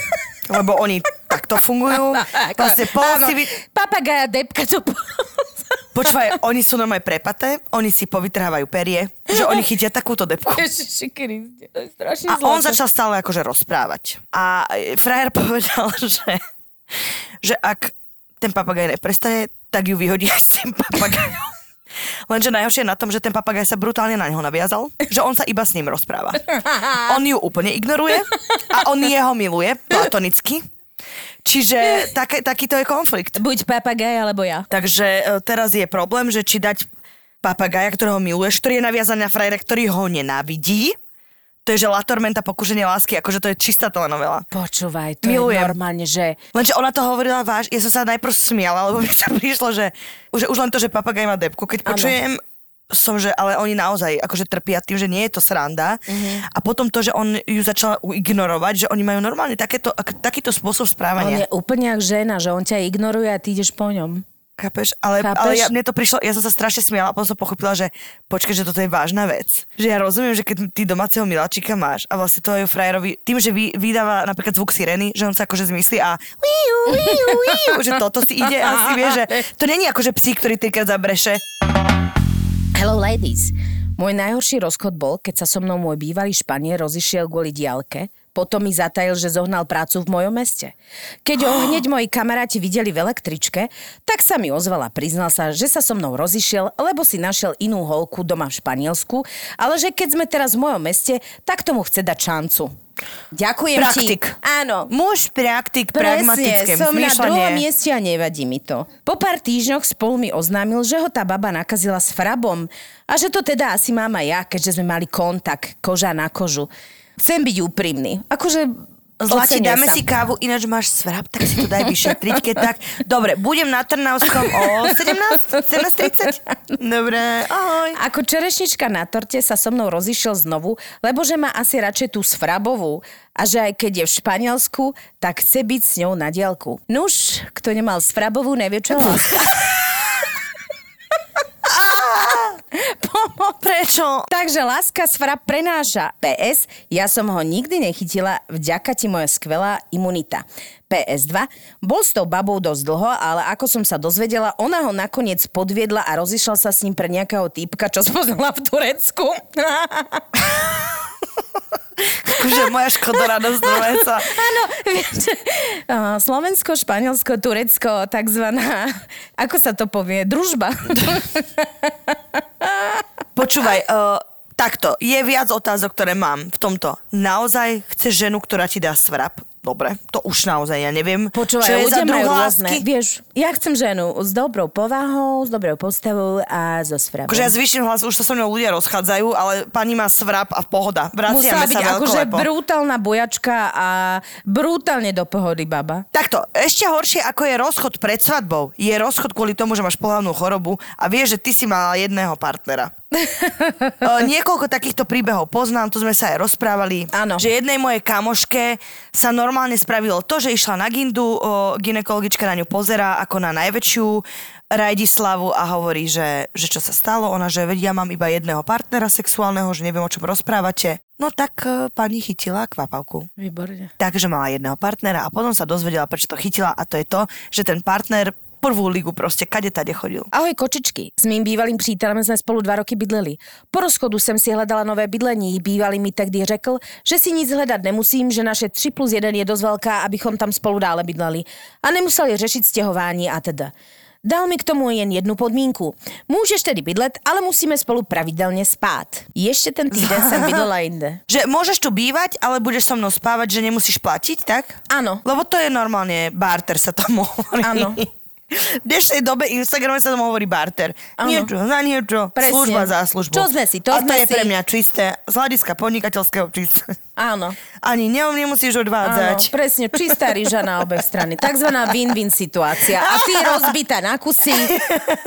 lebo oni takto fungujú. Pol Áno, si vy... Papagaja, depka to... Počúvaj, oni sú normálne prepaté, oni si povytrhávajú perie, že oni chytia takúto depku. Ježiši Kriste, to je strašne A on zlaté. začal stále akože rozprávať. A frajer povedal, že, že ak ten papagaj neprestane, tak ju vyhodí aj s tým papagajom. Lenže najhoršie je na tom, že ten papagaj sa brutálne na neho naviazal, že on sa iba s ním rozpráva. On ju úplne ignoruje a on jeho miluje platonicky. Čiže tak, takýto je konflikt. Buď papagaj, alebo ja. Takže e, teraz je problém, že či dať papagaja, ktorého miluješ, ktorý je naviazaný na frajera, ktorý ho nenávidí. To je, že La Tormenta, pokušenie lásky, akože to je čistá telenovela. Počúvaj, to Milujem. je normálne, že... Lenže ona to hovorila váž, ja som sa najprv smiala, lebo mi sa prišlo, že už, už len to, že papagaj má depku, keď Áno. počujem, som, že ale oni naozaj akože trpia tým, že nie je to sranda. Mhm. A potom to, že on ju začal ignorovať, že oni majú normálne takéto, ak, takýto spôsob On správania. je úplne jak žena, že on ťa ignoruje a ty ideš po ňom. Chápeš? Ale, Chápeš? ale ja, mne to prišlo, ja som sa strašne smiala a potom som pochopila, že počkaj, že toto je vážna vec. Že ja rozumiem, že keď ty domáceho miláčika máš a vlastne to je frajerovi, tým, že vy, vydáva napríklad zvuk sireny, že on sa akože zmyslí a že toto si ide a si vie, že to není akože psík, ktorý trikrát zabreše. Hello ladies. Môj najhorší rozchod bol, keď sa so mnou môj bývalý Španiel rozišiel kvôli diálke, potom mi zatajil, že zohnal prácu v mojom meste. Keď ho hneď moji kamaráti videli v električke, tak sa mi ozval a priznal sa, že sa so mnou rozišiel, lebo si našiel inú holku doma v Španielsku, ale že keď sme teraz v mojom meste, tak tomu chce dať šancu. Ďakujem Praktik. ti. Áno, Muž, praktik, pragmatické som na druhom mieste a nevadí mi to. Po pár týždňoch spolu mi oznámil, že ho tá baba nakazila s frabom a že to teda asi mám aj ja, keďže sme mali kontakt, koža na kožu. Chcem byť úprimný. Akože Zlati, dáme sa. si kávu, ináč máš svrap, tak si to daj vyšetriť, keď tak. Dobre, budem na Trnavskom o 17? 17.30? Dobre, ahoj. Ako čerešnička na torte sa so mnou rozišiel znovu, lebo že má asi radšej tú sfrabovú a že aj keď je v Španielsku, tak chce byť s ňou na dielku. Nuž, kto nemal sfrabovú, nevie čo láska. Prečo? Takže láska s frab prenáša. PS, ja som ho nikdy nechytila, vďaka ti moja skvelá imunita. PS2, bol s tou babou dosť dlho, ale ako som sa dozvedela, ona ho nakoniec podviedla a rozišla sa s ním pre nejakého týpka, čo spoznala v Turecku. Akože moja škoda radosť sa. Áno, vieš, Slovensko, Španielsko, Turecko, takzvaná, ako sa to povie, družba. Počúvaj, uh, takto, je viac otázok, ktoré mám v tomto. Naozaj chceš ženu, ktorá ti dá svrap? Dobre, to už naozaj ja neviem. Počúvaj, čo je ľudia majú rôzne. Vieš, ja chcem ženu s dobrou povahou, s dobrou postavou a so svrapom. Akože ja zvýšim hlas, už sa so mnou ľudia rozchádzajú, ale pani má svrap a pohoda. Musela Vraciame byť sa akože brutálna bojačka a brutálne do pohody baba. Takto, ešte horšie ako je rozchod pred svadbou, je rozchod kvôli tomu, že máš pohľavnú chorobu a vieš, že ty si mala jedného partnera. O, niekoľko takýchto príbehov poznám, to sme sa aj rozprávali, Áno. že jednej mojej kamoške sa normálne spravilo to, že išla na gindu, o, ginekologička na ňu pozerá ako na najväčšiu Rajdislavu a hovorí, že, že čo sa stalo, ona, že vedia, ja mám iba jedného partnera sexuálneho, že neviem, o čom rozprávate. No tak e, pani chytila kvapavku. Výborne. Takže mala jedného partnera a potom sa dozvedela, prečo to chytila a to je to, že ten partner prvú ligu proste kade tade chodil. Ahoj kočičky, s mým bývalým přítelem jsme spolu dva roky bydleli. Po rozchodu jsem si hledala nové bydlení, bývalý mi tehdy řekl, že si nic hledat nemusím, že naše 3 plus 1 je dost velká, abychom tam spolu dále bydleli. A nemuseli řešit stěhování a teda. Dal mi k tomu jen jednu podmínku. Můžeš tedy bydlet, ale musíme spolu pravidelně spát. Ještě ten týden jsem bydlela jinde. Že môžeš tu bývať, ale budeš so mnou spávať, že nemusíš platiť, tak? Áno. Lebo to je normálne barter sa tomu hovorí. Áno. V dnešnej dobe Instagrame sa tomu hovorí barter. Áno. Niečo za niečo, Presne. služba za službu. Čo sme si, to A to je pre mňa čisté, z hľadiska podnikateľského čisté. Áno. Ani neom nemusíš Áno, odvádzať. presne, čistá ryža na obe strany. Takzvaná win-win situácia. A ty rozbitá na kusy,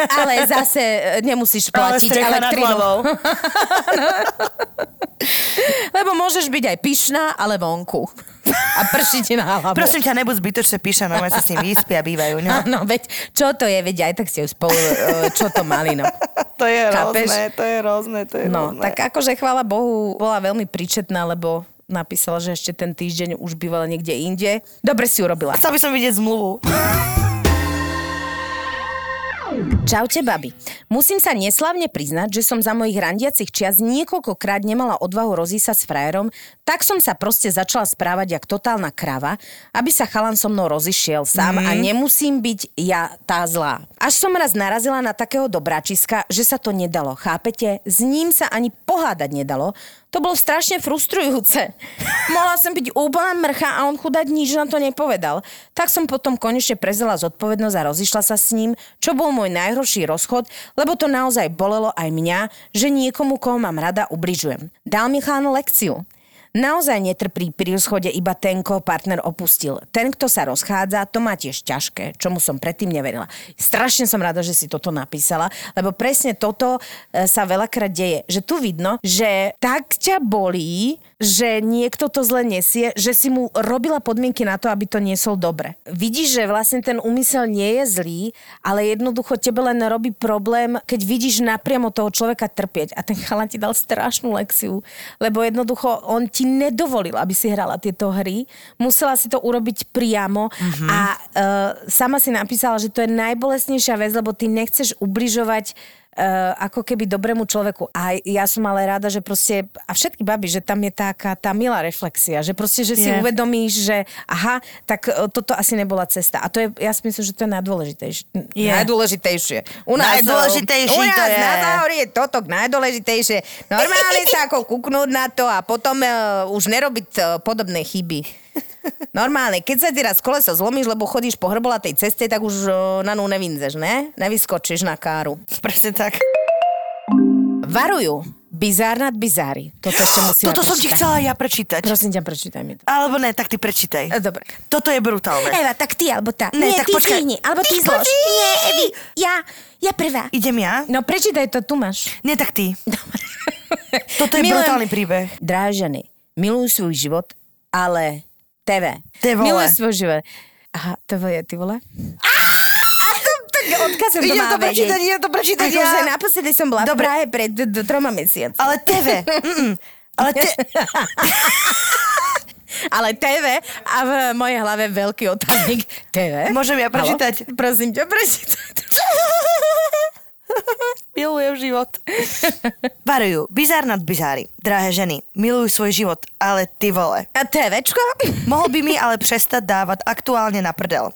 ale zase e, nemusíš platiť hlavou. Lebo môžeš byť aj pyšná, ale vonku. A prší ti na hlavu. Prosím ťa, nebuď zbytočne píša, no sa s ním vyspia a bývajú. No. Áno, veď čo to je, veď aj tak ste ju spolu, e, čo to mali, no. To je Chápeš? rôzne, to je rôzne, to je No, rôzne. tak akože chvála Bohu, bola veľmi príčetná, lebo napísala, že ešte ten týždeň už bývala niekde inde. Dobre si urobila. Chcel by som vidieť zmluvu. Čaute, babi. Musím sa neslavne priznať, že som za mojich randiacich čias niekoľkokrát nemala odvahu rozísať s frajerom, tak som sa proste začala správať jak totálna krava, aby sa chalan so mnou rozišiel sám mm. a nemusím byť ja tá zlá. Až som raz narazila na takého dobráčiska, že sa to nedalo, chápete? S ním sa ani pohádať nedalo, to bolo strašne frustrujúce. Mohla som byť úplná mrcha a on chudať nič na to nepovedal. Tak som potom konečne prezela zodpovednosť a rozišla sa s ním, čo bol môj najhorší rozchod, lebo to naozaj bolelo aj mňa, že niekomu, koho mám rada, ubližujem. Dal mi chán lekciu. Naozaj netrpí pri rozchode iba ten, koho partner opustil. Ten, kto sa rozchádza, to má tiež ťažké, čomu som predtým neverila. Strašne som rada, že si toto napísala, lebo presne toto e, sa veľakrát deje. Že tu vidno, že tak ťa bolí, že niekto to zle nesie, že si mu robila podmienky na to, aby to niesol dobre. Vidíš, že vlastne ten úmysel nie je zlý, ale jednoducho tebe len robí problém, keď vidíš napriamo toho človeka trpieť. A ten chalan ti dal strašnú lekciu, lebo jednoducho on ti nedovolil, aby si hrala tieto hry. Musela si to urobiť priamo mm-hmm. a uh, sama si napísala, že to je najbolestnejšia vec, lebo ty nechceš ubližovať Uh, ako keby dobrému človeku. A ja som ale rada, že proste, a všetky baby, že tam je taká tá milá reflexia, že proste, že si Je. uvedomíš, že aha, tak uh, toto asi nebola cesta. A to je, ja si myslím, že to je najdôležitejšie. Je. Najdôležitejšie. U nás, Najdôležitejšie u nás to je. na záhorí je toto najdôležitejšie. Normálne sa ako kúknúť na to a potom uh, už nerobiť uh, podobné chyby. Normálne, keď sa ti raz koleso zlomíš, lebo chodíš po hrbolatej ceste, tak už na nú nevinzeš, ne? Nevyskočíš na káru. Presne tak. Varujú. Bizár nad bizári. Toto ešte musím Toto som ti chcela ja prečítať. Prosím ťa, prečítaj mi to. Alebo ne, tak ty prečítaj. E, Dobre. Toto je brutálne. Eva, tak ty, alebo tá. Ne, Nie, tak ty počkaj. stihni, alebo ty Ty zlož. Nie, Evi, ja, ja prvá. Idem ja? No prečítaj to, tu máš. Nie, tak ty. Toto je Milujem- brutálny príbeh. Drahé ženy, milujú svoj život, ale TV. Ty vole. Milujú svoj život. Aha, TV je ty vole? Odkazom to Idem to prečítať, vedieť. idem to prečítať Akože ja. naposledy som bola v Dobre. Prahe pred d- d- troma mesiacmi. Ale TV. Mm-mm. Ale te... Ale TV a v mojej hlave veľký otáznik. TV? Môžem ja prečítať? Prosím ťa, prečítaj. Milujem život. Varujú, bizár nad bizári. Drahé ženy, milujú svoj život, ale ty vole. A TVčko? Mohol by mi ale prestať dávať aktuálne na prdel.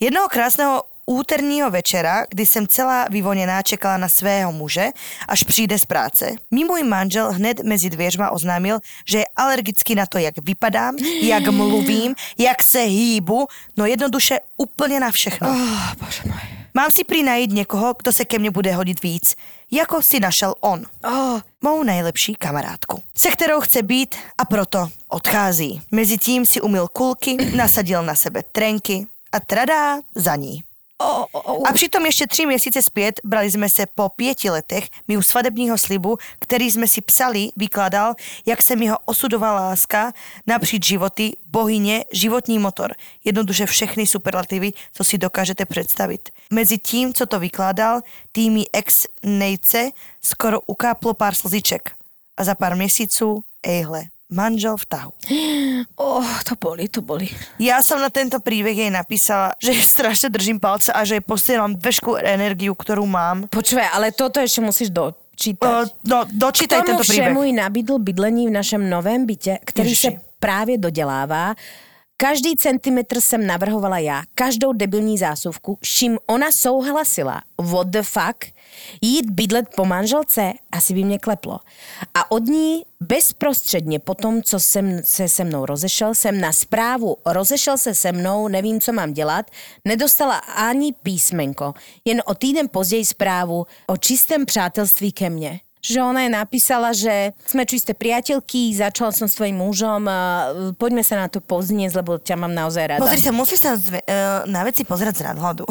Jednoho krásneho úterního večera, kdy jsem celá vyvoněná čekala na svého muže, až přijde z práce. Mi můj manžel hned mezi dvěřma oznámil, že je alergický na to, jak vypadám, jak mluvím, jak se hýbu, no jednoduše úplně na všechno. Oh, bože môj. Mám si prinajít někoho, kdo se ke mně bude hodit víc, jako si našel on. Oh, Mou nejlepší kamarádku, se kterou chce být a proto odchází. Mezitím si umyl kulky, nasadil na sebe trenky a tradá za ní. A přitom ještě tři měsíce zpět brali jsme se po pěti letech mi u svadebního slibu, který jsme si psali, vykládal, jak se mi jeho osudová láska napříč životy, bohyně, životní motor. Jednoduše všechny superlativy, co si dokážete představit. Mezi tím, co to vykládal, tými ex nejce skoro ukáplo pár slziček. A za pár měsíců, ejhle, manžel v tahu. oh, to boli, to boli. Ja som na tento príbeh jej napísala, že strašne držím palce a že jej posielam vešku energiu, ktorú mám. Počúvaj, ale toto ešte musíš O, dočítať. no, dočítaj K tomu tento príbeh. všemu i nabídl bydlení v našem novém bytě, který Ježiši. se právě dodělává. Každý centimetr jsem navrhovala já, každou debilní zásuvku, s čím ona souhlasila. What the fuck? Jít bydlet po manželce? Asi by mě kleplo. A od ní bezprostředně po tom, co jsem se se mnou rozešel, jsem na zprávu rozešel se se mnou, nevím, co mám dělat, nedostala ani písmenko. Jen o týden později zprávu o čistém přátelství ke mně že ona je napísala, že sme čisté priateľky, začala som s tvojim mužom, poďme sa na to poznieť, lebo ťa mám naozaj rada. Pozri sa, musíš sa zve, uh, na veci pozerať z nadhľadu.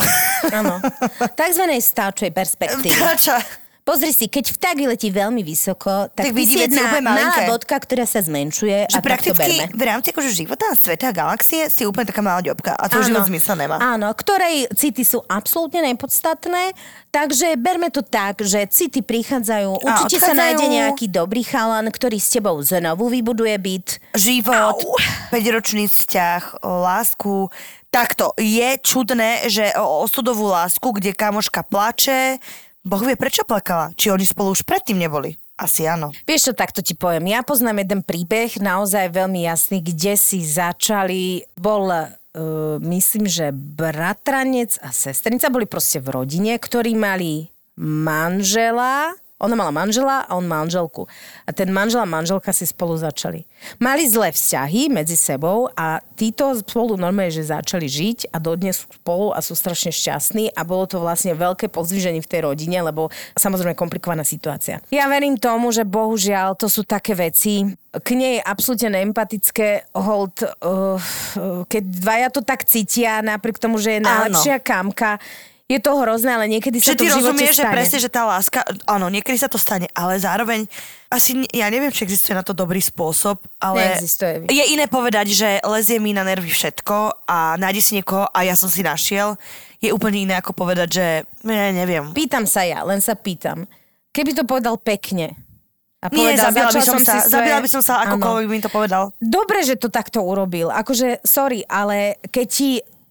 Áno. Takzvanej stáčej perspektívy. Čo? Pozri si, keď vták vyletí veľmi vysoko, tak, Tak vidí veci úplne malá bodka, ktorá sa zmenšuje Že a tak to prakticky berme. v rámci akože života a sveta galaxie si úplne taká malá ďobka a to život zmysel nemá. Áno, ktorej city sú absolútne nepodstatné, takže berme to tak, že city prichádzajú, určite sa nájde nejaký dobrý chalan, ktorý s tebou znovu vybuduje byt. Život, Au. 5-ročný vzťah, lásku. Takto, je čudné, že o osudovú lásku, kde kamoška plače, Boh vie, prečo plakala. Či oni spolu už predtým neboli? Asi áno. Vieš čo, takto ti poviem. Ja poznám jeden príbeh, naozaj veľmi jasný, kde si začali, bol uh, myslím, že bratranec a sestrnica boli proste v rodine, ktorí mali manžela, ona mala manžela a on manželku. A ten manžel a manželka si spolu začali. Mali zlé vzťahy medzi sebou a títo spolu normálne, že začali žiť a dodnes sú spolu a sú strašne šťastní a bolo to vlastne veľké pozdviženie v tej rodine, lebo samozrejme komplikovaná situácia. Ja verím tomu, že bohužiaľ to sú také veci, k nej je absolútne neempatické hold, uh, keď dvaja to tak cítia, napriek tomu, že je Áno. najlepšia kamka, je to hrozné, ale niekedy Že sa to ty v živote rozumieš, že stane. presne, že tá láska, áno, niekedy sa to stane, ale zároveň asi, ja neviem, či existuje na to dobrý spôsob, ale Neexistuje. je iné povedať, že lezie mi na nervy všetko a nájdi si niekoho a ja som si našiel. Je úplne iné ako povedať, že ne, neviem. Pýtam sa ja, len sa pýtam. Keby to povedal pekne. A Nie, povedal, zabila by začal som sa, svoje- zabila by som sa, akokoľvek by mi to povedal. Dobre, že to takto urobil. Akože, sorry, ale keď ti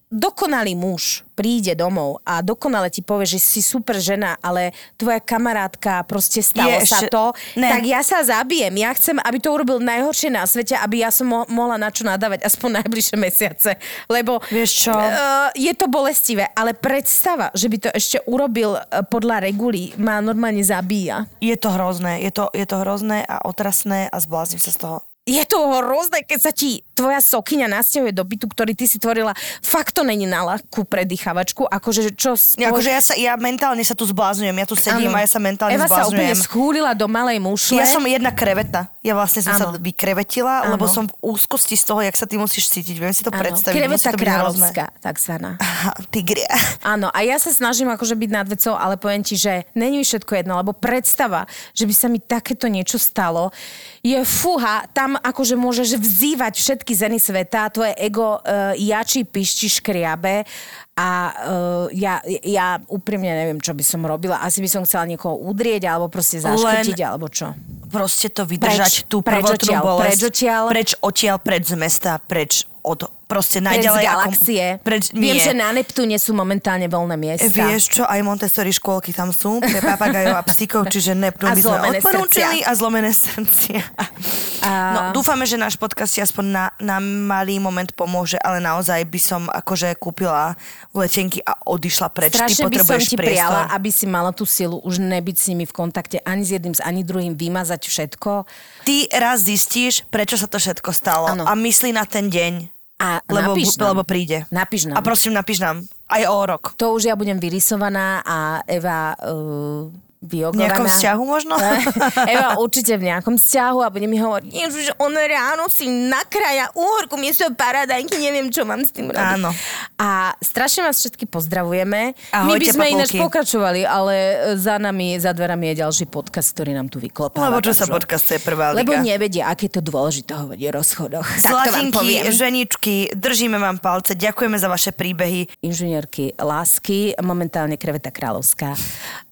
dokonalý muž príde domov a dokonale ti povie, že si super žena, ale tvoja kamarátka proste stalo Je sa to, Ne. tak ja sa zabijem. Ja chcem, aby to urobil najhoršie na svete, aby ja som mo- mohla na čo nadávať aspoň najbližšie mesiace. Lebo Vieš čo? Uh, je to bolestivé, ale predstava, že by to ešte urobil uh, podľa regulí, ma normálne zabíja. Je to hrozné, je to, je to hrozné a otrasné a zbláznim sa z toho. Je to hrozné, keď sa ti tvoja sokyňa nasťahuje do bytu, ktorý ty si tvorila. Fakt to není na ľahkú predýchavačku. Akože čo... Ja, akože ja, sa, ja mentálne sa tu zblázňujem, ja tu sedím Áno. a ja sa mentálne Eva sa úplne zblázňujem. schúlila do malej mušle. Ja som jedna krevetna. Ja vlastne som sa Áno. vykrevetila, Áno. lebo som v úzkosti z toho, jak sa ty musíš cítiť. Viem si to Áno, predstaviť. kreveta kráľovská, takzvaná. Tigria. Áno, a ja sa snažím akože byť nad vecou, ale poviem ti, že není všetko jedno, lebo predstava, že by sa mi takéto niečo stalo, je fuha, tam akože môžeš vzývať všetky zeny sveta, tvoje ego uh, jačí, pišti, škriabe a uh, ja, ja úprimne neviem, čo by som robila. Asi by som chcela niekoho udrieť, alebo proste zaškrtiť, alebo čo. Proste to vydržať Preč, tú preč prvotnú odtiaľ, bolesť. preč odtiaľ. Preč odtiaľ, preč z mesta, preč od proste Preč z najďalej... ako- galaxie. Preč, Viem, nie. že na Neptúne sú momentálne voľné miesta. Vieš čo, aj Montessori škôlky tam sú pre papagajov a psíkov, čiže Neptún A by sme zlomené odporúčili srdcia. a zlomené srdcia. A... No, dúfame, že náš podcast si aspoň na, na malý moment pomôže, ale naozaj by som akože kúpila letenky a odišla preč. Ty Strašne by som potrebuješ ti priestor. prijala, aby si mala tú silu už nebyť s nimi v kontakte ani s jedným, ani druhým, vymazať všetko. Ty raz zistíš, prečo sa to všetko stalo Áno. a myslí na ten deň, A lebo, napíš nám. lebo príde. Napíš nám. A prosím, napíš nám. Aj o rok. To už ja budem vyrysovaná a Eva uh, V nejakom vzťahu možno? Eva určite v nejakom vzťahu a bude mi hovoriť, Ježiš, on ráno si nakrája úhorku miesto paradajky, neviem, čo mám s tým robiť. Áno. A strašne vás všetky pozdravujeme. My by Ahojte, sme ináč papulky. pokračovali, ale za nami, za dverami je ďalší podcast, ktorý nám tu vyklopáva. Lebo čo sa Takže- podcastuje prvá liga. Lebo nevedia, aké je to dôležité hovoriť o rozchodoch. Zlatinky, ženičky, držíme vám palce, ďakujeme za vaše príbehy. inžinierky lásky, momentálne kreveta kráľovská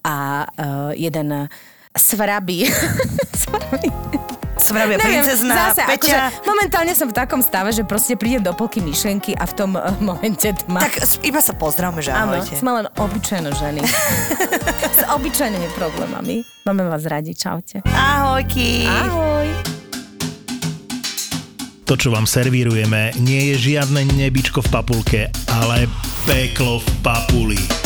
a uh, jeden svrabí. Svrabí. Neviem, princezná, zase, Peťa. akože momentálne som v takom stave, že proste príde do polky myšlienky a v tom uh, momente tma. Tak iba sa pozdravme, že Áno, ahojte. sme len obyčajné ženy. S obyčajnými problémami. Máme vás radi, čaute. Ahojky. Ahoj. To, čo vám servírujeme, nie je žiadne nebičko v papulke, ale peklo v papuli.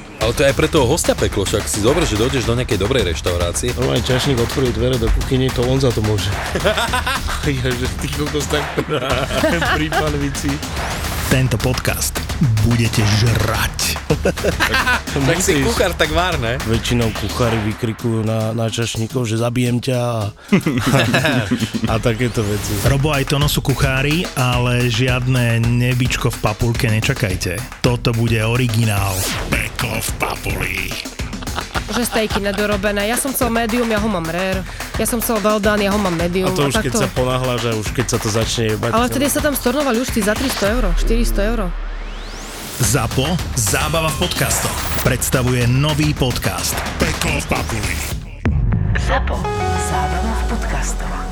Ale to je aj pre toho hostia peklo, však si dobre, že dojdeš do nejakej dobrej reštaurácie. Normálne čašník otvorí dvere do kuchyne, to on za to môže. ja, že ty kokos tak pri panvici. Tento podcast budete žrať. Tak si kuchár, tak vár, ne? Väčšinou kuchári vykrikujú na, na čašníkov, že zabijem ťa a, a takéto veci. Robo aj Tono sú kuchári, ale žiadne nebičko v papulke nečakajte. Toto bude originál. Peklo v papuli. Že stejky nedorobené. Ja som chcel medium, ja ho mám rare. Ja som chcel well done, ja ho mám medium. A to už keď takto. sa ponáhľaš a už keď sa to začne jebať. Ale vtedy sa tam stornovali už tí za 300 eur, 400 eur. ZAPO Zábava v podcastoch predstavuje nový podcast Peklo v papuli. ZAPO. Zábrná v podcastovách.